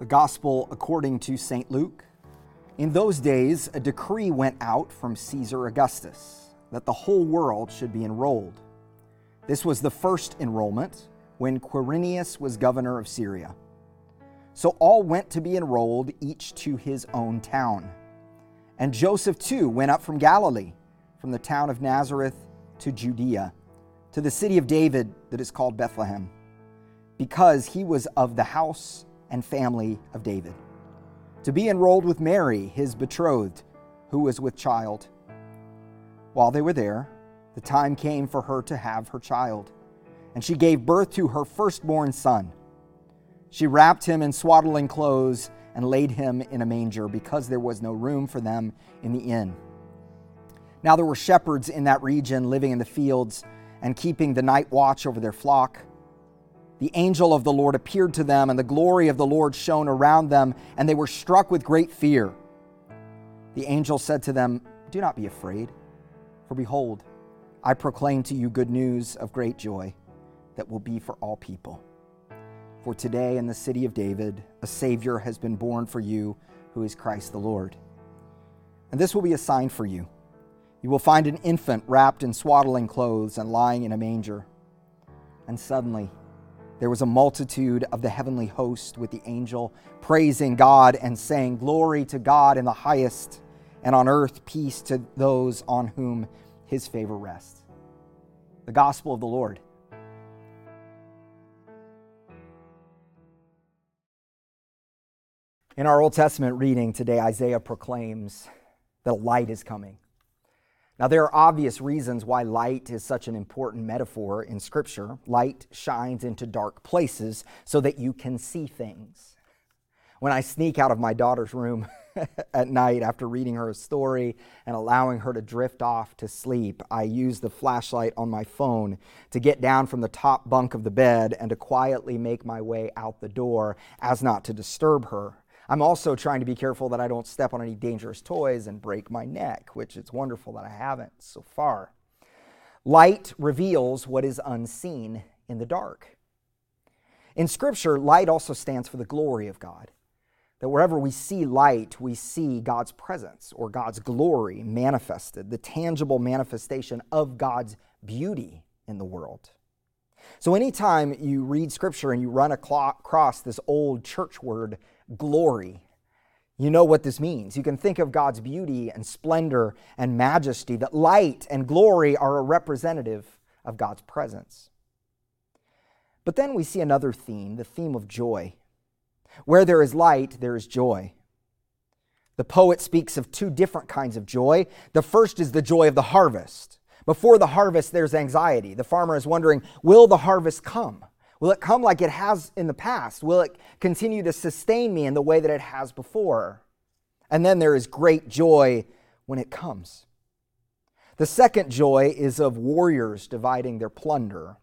The Gospel according to St. Luke. In those days, a decree went out from Caesar Augustus that the whole world should be enrolled. This was the first enrollment when Quirinius was governor of Syria. So all went to be enrolled, each to his own town. And Joseph too went up from Galilee, from the town of Nazareth to Judea, to the city of David that is called Bethlehem, because he was of the house and family of David, to be enrolled with Mary, his betrothed, who was with child. While they were there, the time came for her to have her child, and she gave birth to her firstborn son. She wrapped him in swaddling clothes and laid him in a manger because there was no room for them in the inn. Now there were shepherds in that region living in the fields and keeping the night watch over their flock the angel of the Lord appeared to them, and the glory of the Lord shone around them, and they were struck with great fear. The angel said to them, Do not be afraid, for behold, I proclaim to you good news of great joy that will be for all people. For today in the city of David, a Savior has been born for you, who is Christ the Lord. And this will be a sign for you. You will find an infant wrapped in swaddling clothes and lying in a manger. And suddenly, there was a multitude of the heavenly host with the angel praising God and saying, Glory to God in the highest, and on earth peace to those on whom his favor rests. The gospel of the Lord. In our Old Testament reading today, Isaiah proclaims that light is coming. Now, there are obvious reasons why light is such an important metaphor in Scripture. Light shines into dark places so that you can see things. When I sneak out of my daughter's room at night after reading her a story and allowing her to drift off to sleep, I use the flashlight on my phone to get down from the top bunk of the bed and to quietly make my way out the door as not to disturb her. I'm also trying to be careful that I don't step on any dangerous toys and break my neck, which it's wonderful that I haven't so far. Light reveals what is unseen in the dark. In Scripture, light also stands for the glory of God. That wherever we see light, we see God's presence or God's glory manifested, the tangible manifestation of God's beauty in the world. So, anytime you read Scripture and you run across this old church word, glory. You know what this means. You can think of God's beauty and splendor and majesty, that light and glory are a representative of God's presence. But then we see another theme, the theme of joy. Where there is light, there is joy. The poet speaks of two different kinds of joy. The first is the joy of the harvest. Before the harvest, there's anxiety. The farmer is wondering, will the harvest come? Will it come like it has in the past? Will it continue to sustain me in the way that it has before? And then there is great joy when it comes. The second joy is of warriors dividing their plunder.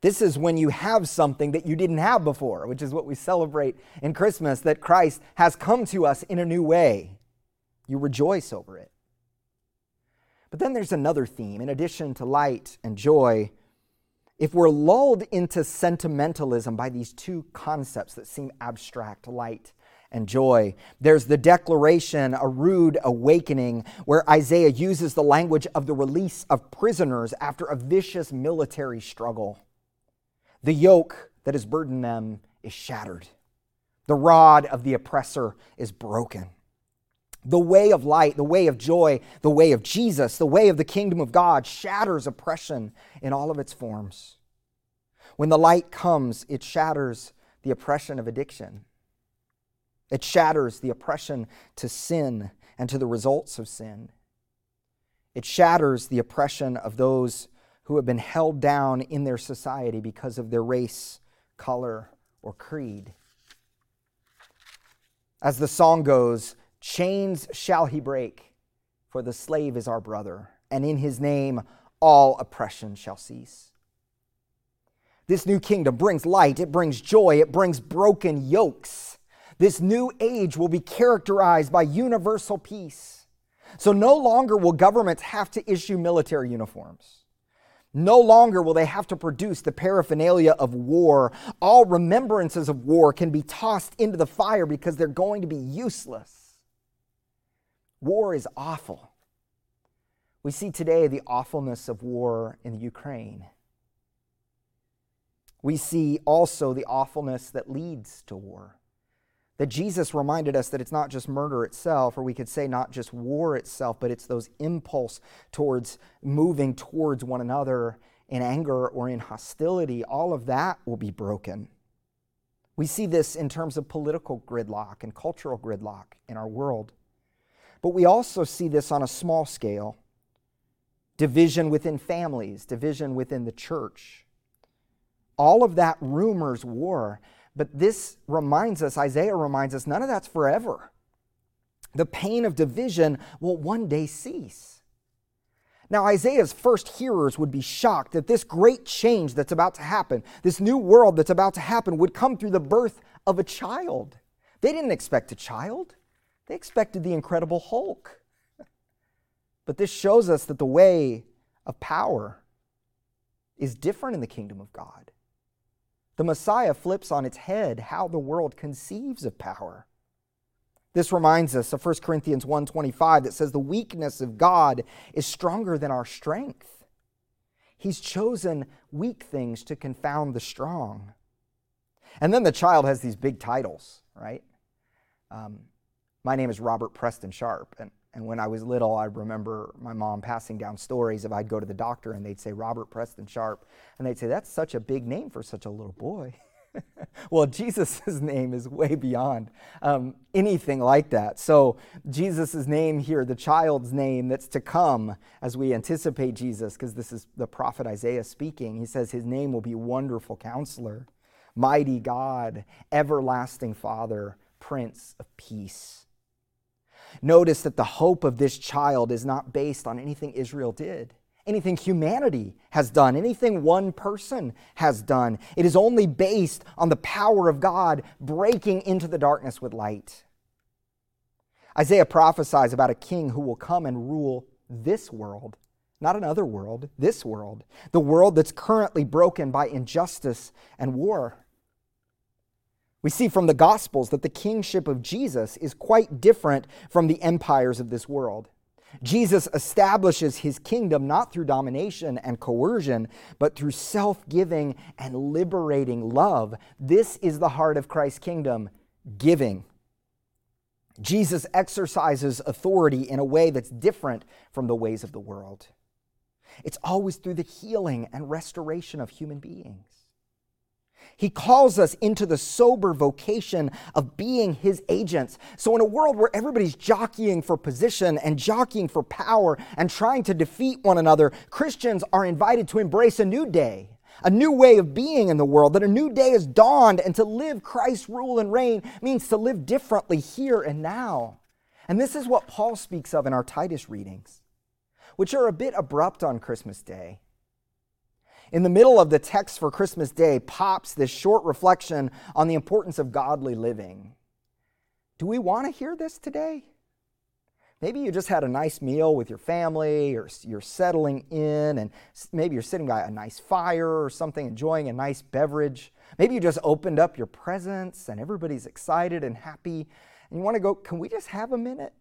This is when you have something that you didn't have before, which is what we celebrate in Christmas that Christ has come to us in a new way. You rejoice over it. But then there's another theme. In addition to light and joy, if we're lulled into sentimentalism by these two concepts that seem abstract, light and joy, there's the declaration, a rude awakening, where Isaiah uses the language of the release of prisoners after a vicious military struggle. The yoke that has burdened them is shattered, the rod of the oppressor is broken the way of light, the way of joy, the way of Jesus, the way of the kingdom of God shatters oppression in all of its forms. When the light comes, it shatters the oppression of addiction. It shatters the oppression to sin and to the results of sin. It shatters the oppression of those who have been held down in their society because of their race, color, or creed. As the song goes, Chains shall he break, for the slave is our brother, and in his name all oppression shall cease. This new kingdom brings light, it brings joy, it brings broken yokes. This new age will be characterized by universal peace. So no longer will governments have to issue military uniforms. No longer will they have to produce the paraphernalia of war. All remembrances of war can be tossed into the fire because they're going to be useless. War is awful. We see today the awfulness of war in Ukraine. We see also the awfulness that leads to war. That Jesus reminded us that it's not just murder itself, or we could say not just war itself, but it's those impulse towards moving towards one another in anger or in hostility. All of that will be broken. We see this in terms of political gridlock and cultural gridlock in our world. But we also see this on a small scale division within families, division within the church. All of that rumors war. But this reminds us, Isaiah reminds us, none of that's forever. The pain of division will one day cease. Now, Isaiah's first hearers would be shocked that this great change that's about to happen, this new world that's about to happen, would come through the birth of a child. They didn't expect a child, they expected the incredible Hulk. But this shows us that the way of power is different in the kingdom of God. The Messiah flips on its head how the world conceives of power. This reminds us of 1 Corinthians 1:25 that says the weakness of God is stronger than our strength. He's chosen weak things to confound the strong. And then the child has these big titles, right? Um, my name is Robert Preston Sharp, and and when I was little, I remember my mom passing down stories of I'd go to the doctor and they'd say Robert Preston Sharp. And they'd say, That's such a big name for such a little boy. well, Jesus' name is way beyond um, anything like that. So, Jesus' name here, the child's name that's to come as we anticipate Jesus, because this is the prophet Isaiah speaking, he says his name will be Wonderful Counselor, Mighty God, Everlasting Father, Prince of Peace. Notice that the hope of this child is not based on anything Israel did, anything humanity has done, anything one person has done. It is only based on the power of God breaking into the darkness with light. Isaiah prophesies about a king who will come and rule this world, not another world, this world, the world that's currently broken by injustice and war. We see from the Gospels that the kingship of Jesus is quite different from the empires of this world. Jesus establishes his kingdom not through domination and coercion, but through self giving and liberating love. This is the heart of Christ's kingdom giving. Jesus exercises authority in a way that's different from the ways of the world. It's always through the healing and restoration of human beings. He calls us into the sober vocation of being his agents. So, in a world where everybody's jockeying for position and jockeying for power and trying to defeat one another, Christians are invited to embrace a new day, a new way of being in the world, that a new day has dawned, and to live Christ's rule and reign means to live differently here and now. And this is what Paul speaks of in our Titus readings, which are a bit abrupt on Christmas Day. In the middle of the text for Christmas Day pops this short reflection on the importance of godly living. Do we want to hear this today? Maybe you just had a nice meal with your family, or you're settling in, and maybe you're sitting by a nice fire or something, enjoying a nice beverage. Maybe you just opened up your presents and everybody's excited and happy, and you want to go, Can we just have a minute?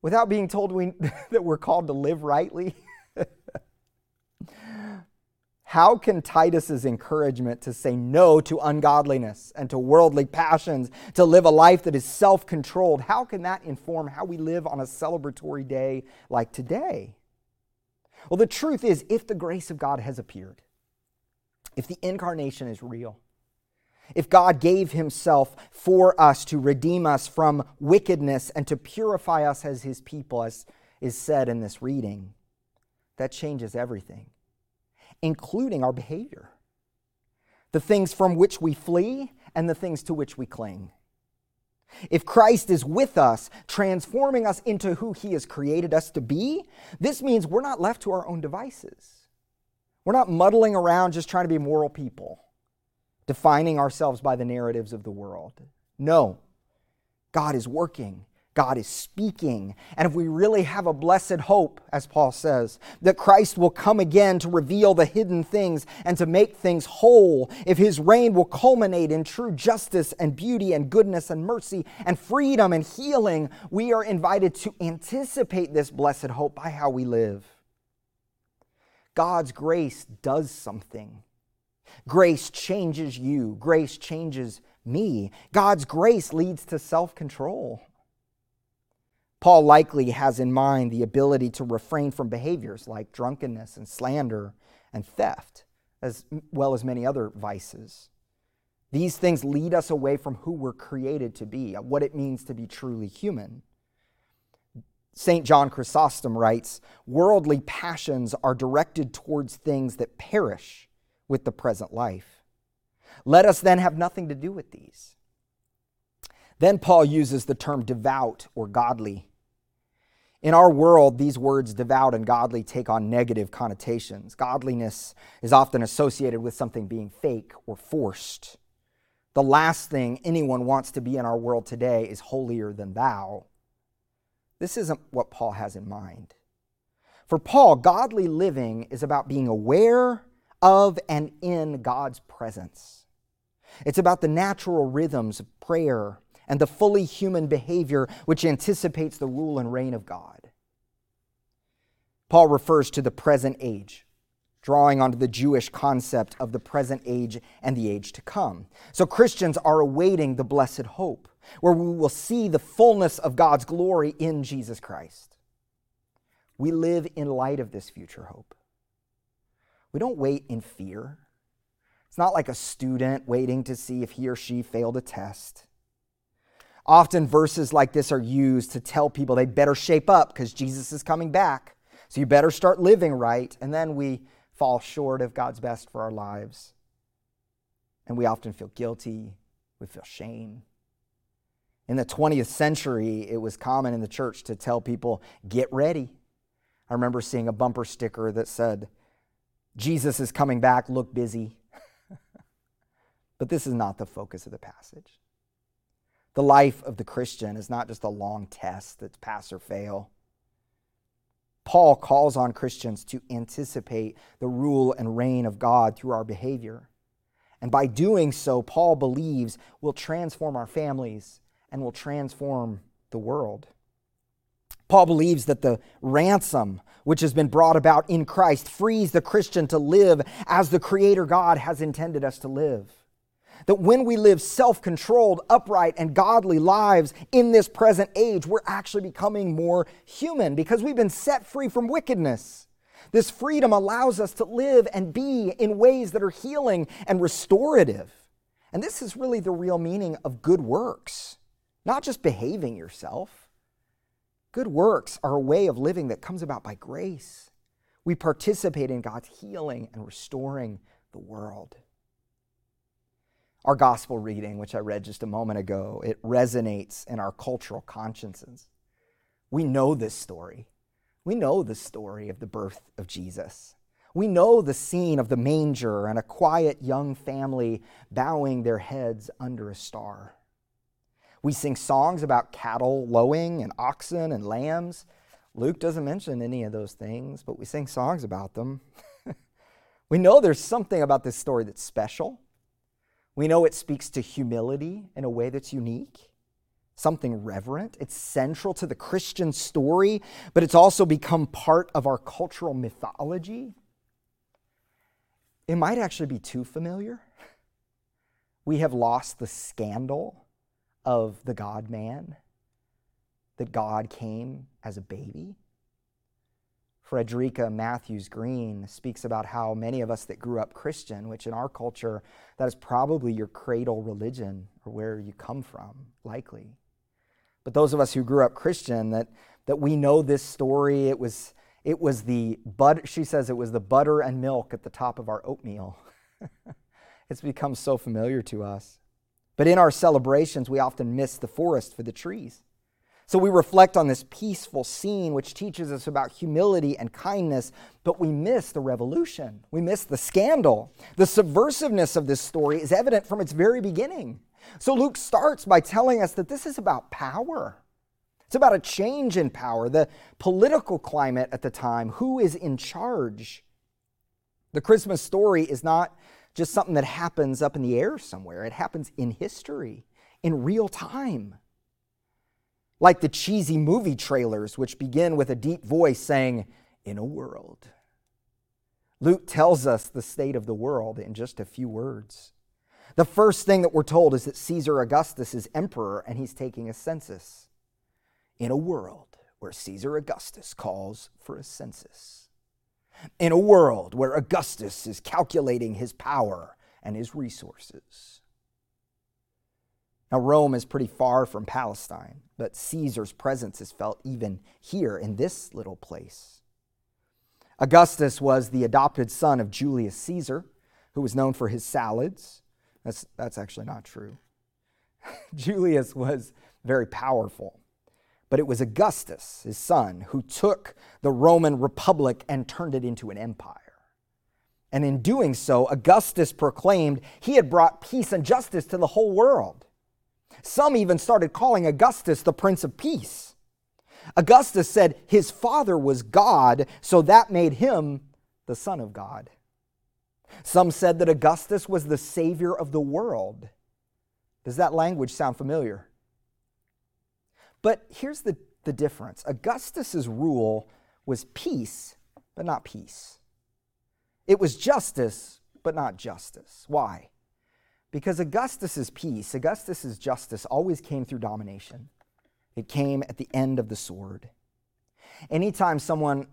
Without being told we, that we're called to live rightly. How can Titus's encouragement to say no to ungodliness and to worldly passions, to live a life that is self controlled, how can that inform how we live on a celebratory day like today? Well, the truth is, if the grace of God has appeared, if the incarnation is real, if God gave himself for us to redeem us from wickedness and to purify us as his people, as is said in this reading, that changes everything including our behavior, the things from which we flee and the things to which we cling. If Christ is with us, transforming us into who he has created us to be, this means we're not left to our own devices. We're not muddling around just trying to be moral people, defining ourselves by the narratives of the world. No, God is working God is speaking. And if we really have a blessed hope, as Paul says, that Christ will come again to reveal the hidden things and to make things whole, if his reign will culminate in true justice and beauty and goodness and mercy and freedom and healing, we are invited to anticipate this blessed hope by how we live. God's grace does something. Grace changes you, grace changes me. God's grace leads to self control. Paul likely has in mind the ability to refrain from behaviors like drunkenness and slander and theft, as well as many other vices. These things lead us away from who we're created to be, uh, what it means to be truly human. St. John Chrysostom writes Worldly passions are directed towards things that perish with the present life. Let us then have nothing to do with these. Then Paul uses the term devout or godly in our world, these words devout and godly take on negative connotations. Godliness is often associated with something being fake or forced. The last thing anyone wants to be in our world today is holier than thou. This isn't what Paul has in mind. For Paul, godly living is about being aware of and in God's presence. It's about the natural rhythms of prayer and the fully human behavior which anticipates the rule and reign of God. Paul refers to the present age, drawing onto the Jewish concept of the present age and the age to come. So Christians are awaiting the blessed hope, where we will see the fullness of God's glory in Jesus Christ. We live in light of this future hope. We don't wait in fear. It's not like a student waiting to see if he or she failed a test. Often verses like this are used to tell people they better shape up because Jesus is coming back. So you better start living right. And then we fall short of God's best for our lives. And we often feel guilty, we feel shame. In the 20th century, it was common in the church to tell people, get ready. I remember seeing a bumper sticker that said, Jesus is coming back, look busy. but this is not the focus of the passage. The life of the Christian is not just a long test that's pass or fail. Paul calls on Christians to anticipate the rule and reign of God through our behavior. And by doing so, Paul believes will transform our families and will transform the world. Paul believes that the ransom which has been brought about in Christ frees the Christian to live as the Creator God has intended us to live that when we live self controlled, upright, and godly lives in this present age, we're actually becoming more human because we've been set free from wickedness. This freedom allows us to live and be in ways that are healing and restorative. And this is really the real meaning of good works, not just behaving yourself. Good works are a way of living that comes about by grace. We participate in God's healing and restoring the world. Our gospel reading, which I read just a moment ago, it resonates in our cultural consciences. We know this story. We know the story of the birth of Jesus. We know the scene of the manger and a quiet young family bowing their heads under a star. We sing songs about cattle lowing and oxen and lambs. Luke doesn't mention any of those things, but we sing songs about them. we know there's something about this story that's special. We know it speaks to humility in a way that's unique, something reverent. It's central to the Christian story, but it's also become part of our cultural mythology. It might actually be too familiar. We have lost the scandal of the God man, that God came as a baby. Frederica Mathewes-Green speaks about how many of us that grew up Christian, which in our culture, that is probably your cradle religion or where you come from, likely. But those of us who grew up Christian, that, that we know this story, it was, it was the butter, she says it was the butter and milk at the top of our oatmeal. it's become so familiar to us. But in our celebrations, we often miss the forest for the trees. So we reflect on this peaceful scene, which teaches us about humility and kindness, but we miss the revolution. We miss the scandal. The subversiveness of this story is evident from its very beginning. So Luke starts by telling us that this is about power. It's about a change in power, the political climate at the time, who is in charge. The Christmas story is not just something that happens up in the air somewhere, it happens in history, in real time. Like the cheesy movie trailers, which begin with a deep voice saying, In a world. Luke tells us the state of the world in just a few words. The first thing that we're told is that Caesar Augustus is emperor and he's taking a census. In a world where Caesar Augustus calls for a census. In a world where Augustus is calculating his power and his resources. Now, Rome is pretty far from Palestine, but Caesar's presence is felt even here in this little place. Augustus was the adopted son of Julius Caesar, who was known for his salads. That's, that's actually not true. Julius was very powerful, but it was Augustus, his son, who took the Roman Republic and turned it into an empire. And in doing so, Augustus proclaimed he had brought peace and justice to the whole world. Some even started calling Augustus the Prince of Peace. Augustus said his father was God, so that made him the Son of God. Some said that Augustus was the Savior of the world. Does that language sound familiar? But here's the, the difference Augustus's rule was peace, but not peace. It was justice, but not justice. Why? Because Augustus's peace, Augustus's justice always came through domination. It came at the end of the sword. Anytime someone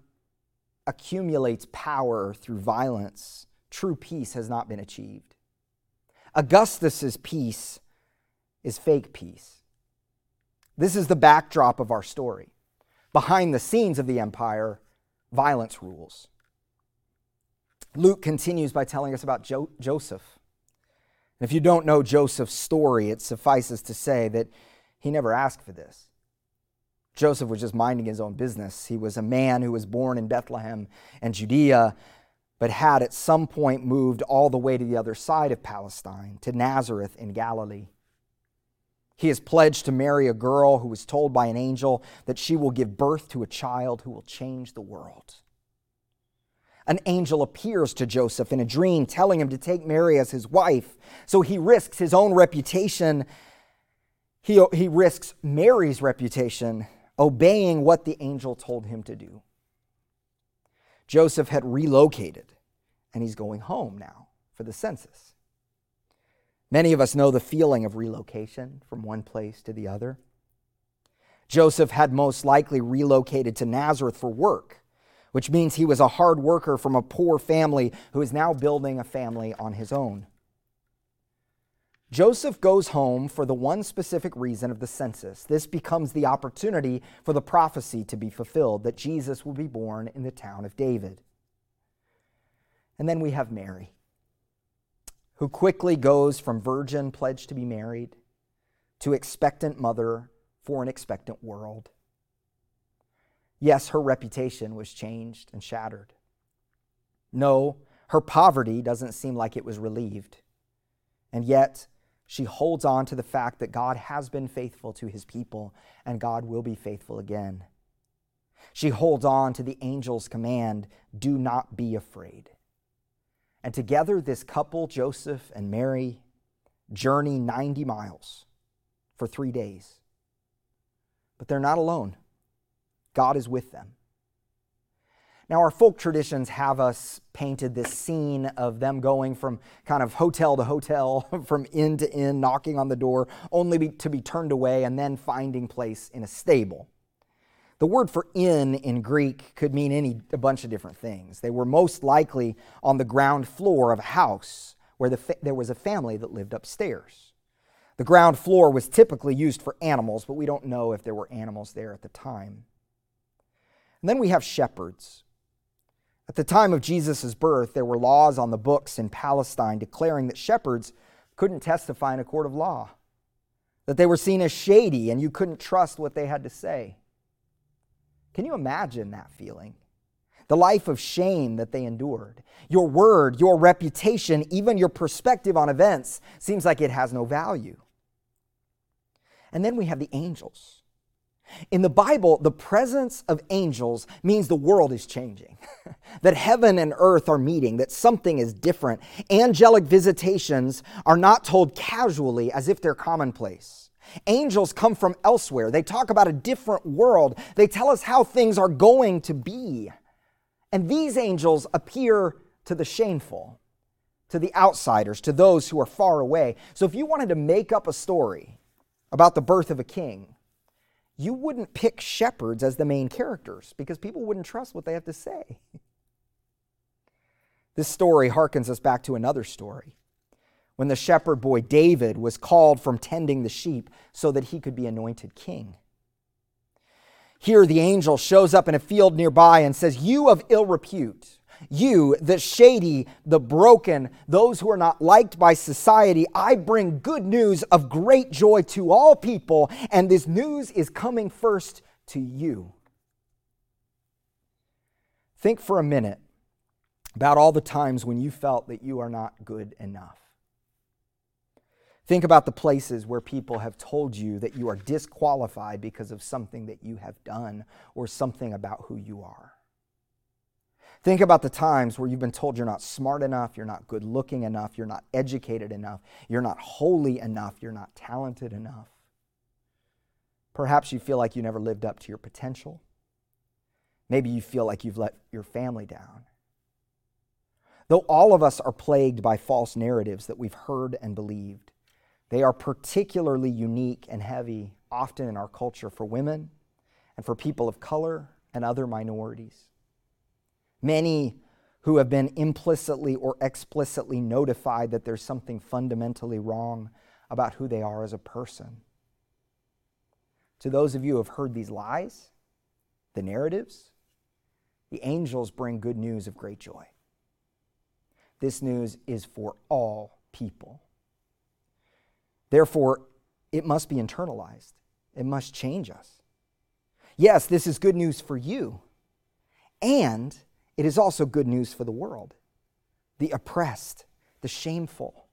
accumulates power through violence, true peace has not been achieved. Augustus's peace is fake peace. This is the backdrop of our story. Behind the scenes of the empire, violence rules. Luke continues by telling us about jo- Joseph. If you don't know Joseph's story, it suffices to say that he never asked for this. Joseph was just minding his own business. He was a man who was born in Bethlehem and Judea, but had at some point moved all the way to the other side of Palestine, to Nazareth in Galilee. He is pledged to marry a girl who was told by an angel that she will give birth to a child who will change the world an angel appears to Joseph in a dream, telling him to take Mary as his wife. So he risks his own reputation. He, he risks Mary's reputation, obeying what the angel told him to do. Joseph had relocated, and he's going home now for the census. Many of us know the feeling of relocation from one place to the other. Joseph had most likely relocated to Nazareth for work which means he was a hard worker from a poor family who is now building a family on his own. Joseph goes home for the one specific reason of the census. This becomes the opportunity for the prophecy to be fulfilled that Jesus will be born in the town of David. And then we have Mary, who quickly goes from virgin pledged to be married to expectant mother for an expectant world. Yes, her reputation was changed and shattered. No, her poverty doesn't seem like it was relieved. And yet, she holds on to the fact that God has been faithful to his people and God will be faithful again. She holds on to the angel's command do not be afraid. And together, this couple, Joseph and Mary, journey 90 miles for three days. But they're not alone. God is with them. Now, our folk traditions have us painted this scene of them going from kind of hotel to hotel, from inn to inn, knocking on the door, only be, to be turned away, and then finding place in a stable. The word for inn in Greek could mean any a bunch of different things. They were most likely on the ground floor of a house where the fa- there was a family that lived upstairs. The ground floor was typically used for animals, but we don't know if there were animals there at the time. And then we have shepherds. At the time of Jesus' birth, there were laws on the books in Palestine declaring that shepherds couldn't testify in a court of law, that they were seen as shady and you couldn't trust what they had to say. Can you imagine that feeling? The life of shame that they endured. Your word, your reputation, even your perspective on events seems like it has no value. And then we have the angels In the Bible, the presence of angels means the world is changing, that heaven and earth are meeting, that something is different. Angelic visitations are not told casually as if they're commonplace. Angels come from elsewhere. They talk about a different world. They tell us how things are going to be. And these angels appear to the shameful, to the outsiders, to those who are far away. So if you wanted to make up a story about the birth of a king, you wouldn't pick shepherds as the main characters because people wouldn't trust what they have to say. This story harkens us back to another story when the shepherd boy David was called from tending the sheep so that he could be anointed king. Here, the angel shows up in a field nearby and says, You of ill repute, you, the shady, the broken, those who are not liked by society, I bring good news of great joy to all people, and this news is coming first to you. Think for a minute about all the times when you felt that you are not good enough. Think about the places where people have told you that you are disqualified because of something that you have done or something about who you are. Think about the times where you've been told you're not smart enough, you're not good looking enough, you're not educated enough, you're not holy enough, you're not talented enough. Perhaps you feel like you never lived up to your potential. Maybe you feel like you've let your family down. Though all of us are plagued by false narratives that we've heard and believed, they are particularly unique and heavy, often in our culture, for women and for people of color and other minorities. Many who have been implicitly or explicitly notified that there's something fundamentally wrong about who they are as a person. To those of you who have heard these lies, the narratives, the angels bring good news of great joy. This news is for all people. Therefore, it must be internalized, it must change us. Yes, this is good news for you, and it is also good news for the world the oppressed, the shameful,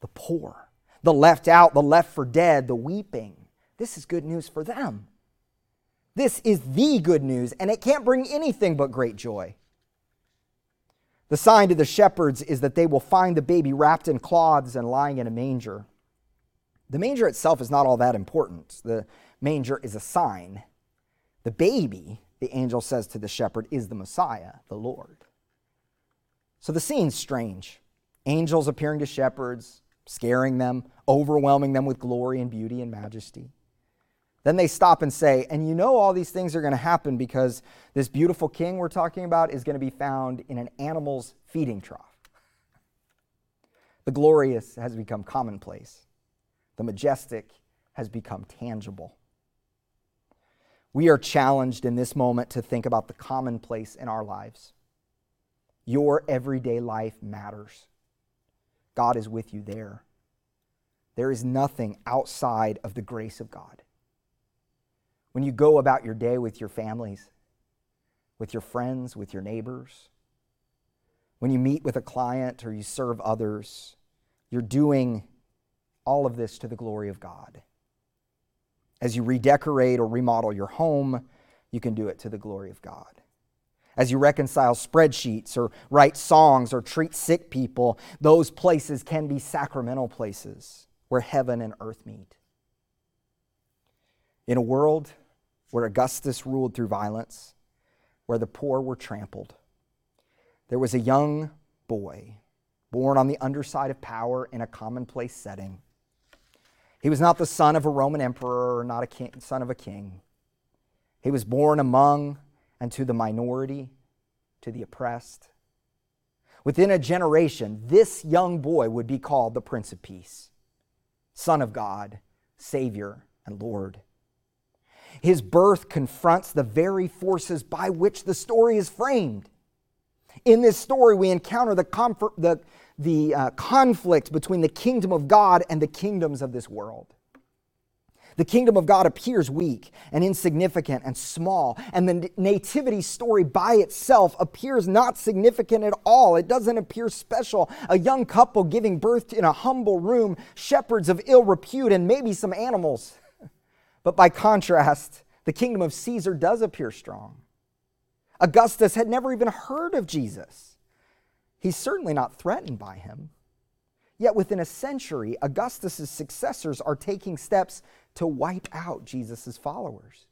the poor, the left out, the left for dead, the weeping. This is good news for them. This is the good news, and it can't bring anything but great joy. The sign to the shepherds is that they will find the baby wrapped in cloths and lying in a manger. The manger itself is not all that important. The manger is a sign. The baby, the angel says to the shepherd, is the Messiah, the Lord. So the scene's strange. Angels appearing to shepherds, scaring them, overwhelming them with glory and beauty and majesty. Then they stop and say, and you know all these things are going to happen because this beautiful king we're talking about is going to be found in an animal's feeding trough. The glorious has become commonplace. The majestic has become tangible. We are challenged in this moment to think about the commonplace in our lives. Your everyday life matters. God is with you there. There is nothing outside of the grace of God. When you go about your day with your families, with your friends, with your neighbors, when you meet with a client or you serve others, you're doing all of this to the glory of God. As you redecorate or remodel your home, you can do it to the glory of God. As you reconcile spreadsheets or write songs or treat sick people, those places can be sacramental places where heaven and earth meet. In a world where Augustus ruled through violence, where the poor were trampled, there was a young boy born on the underside of power in a commonplace setting he was not the son of a Roman emperor or not a king, son of a king. He was born among and to the minority, to the oppressed. Within a generation, this young boy would be called the Prince of Peace, Son of God, Savior, and Lord. His birth confronts the very forces by which the story is framed. In this story, we encounter the, comfort, the, the uh, conflict between the kingdom of God and the kingdoms of this world. The kingdom of God appears weak and insignificant and small, and the nativity story by itself appears not significant at all. It doesn't appear special. A young couple giving birth in a humble room, shepherds of ill repute, and maybe some animals. But by contrast, The kingdom of Caesar does appear strong. Augustus had never even heard of Jesus. He's certainly not threatened by him. Yet within a century, Augustus's successors are taking steps to wipe out Jesus' followers.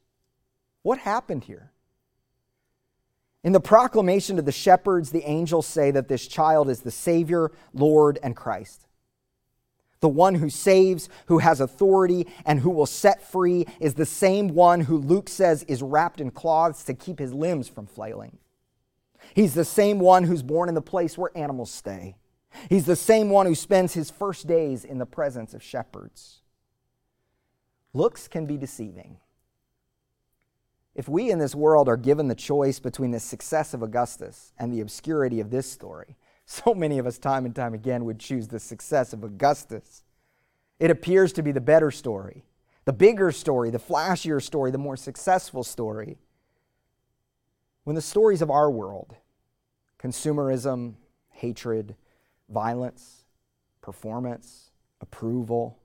What happened here? In the proclamation to the shepherds, the angels say that this child is the Savior, Lord, and Christ. The one who saves, who has authority, and who will set free is the same one who Luke says is wrapped in cloths to keep his limbs from flailing. He's the same one who's born in the place where animals stay. He's the same one who spends his first days in the presence of shepherds. Looks can be deceiving. If we in this world are given the choice between the success of Augustus and the obscurity of this story, so many of us, time and time again, would choose the success of Augustus. It appears to be the better story, the bigger story, the flashier story, the more successful story. When the stories of our world, consumerism, hatred, violence, performance, approval,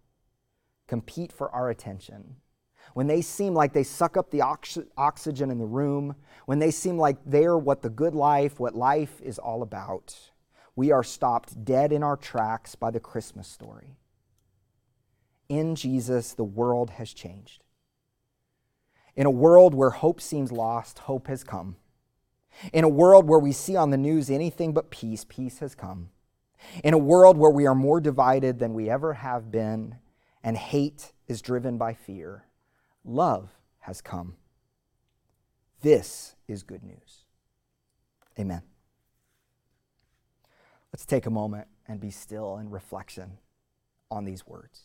compete for our attention, when they seem like they suck up the ox- oxygen in the room, when they seem like they're what the good life, what life is all about, we are stopped dead in our tracks by the Christmas story. In Jesus, the world has changed. In a world where hope seems lost, hope has come. In a world where we see on the news anything but peace, peace has come. In a world where we are more divided than we ever have been, and hate is driven by fear, love has come. This is good news. Amen. Let's take a moment and be still in reflection on these words.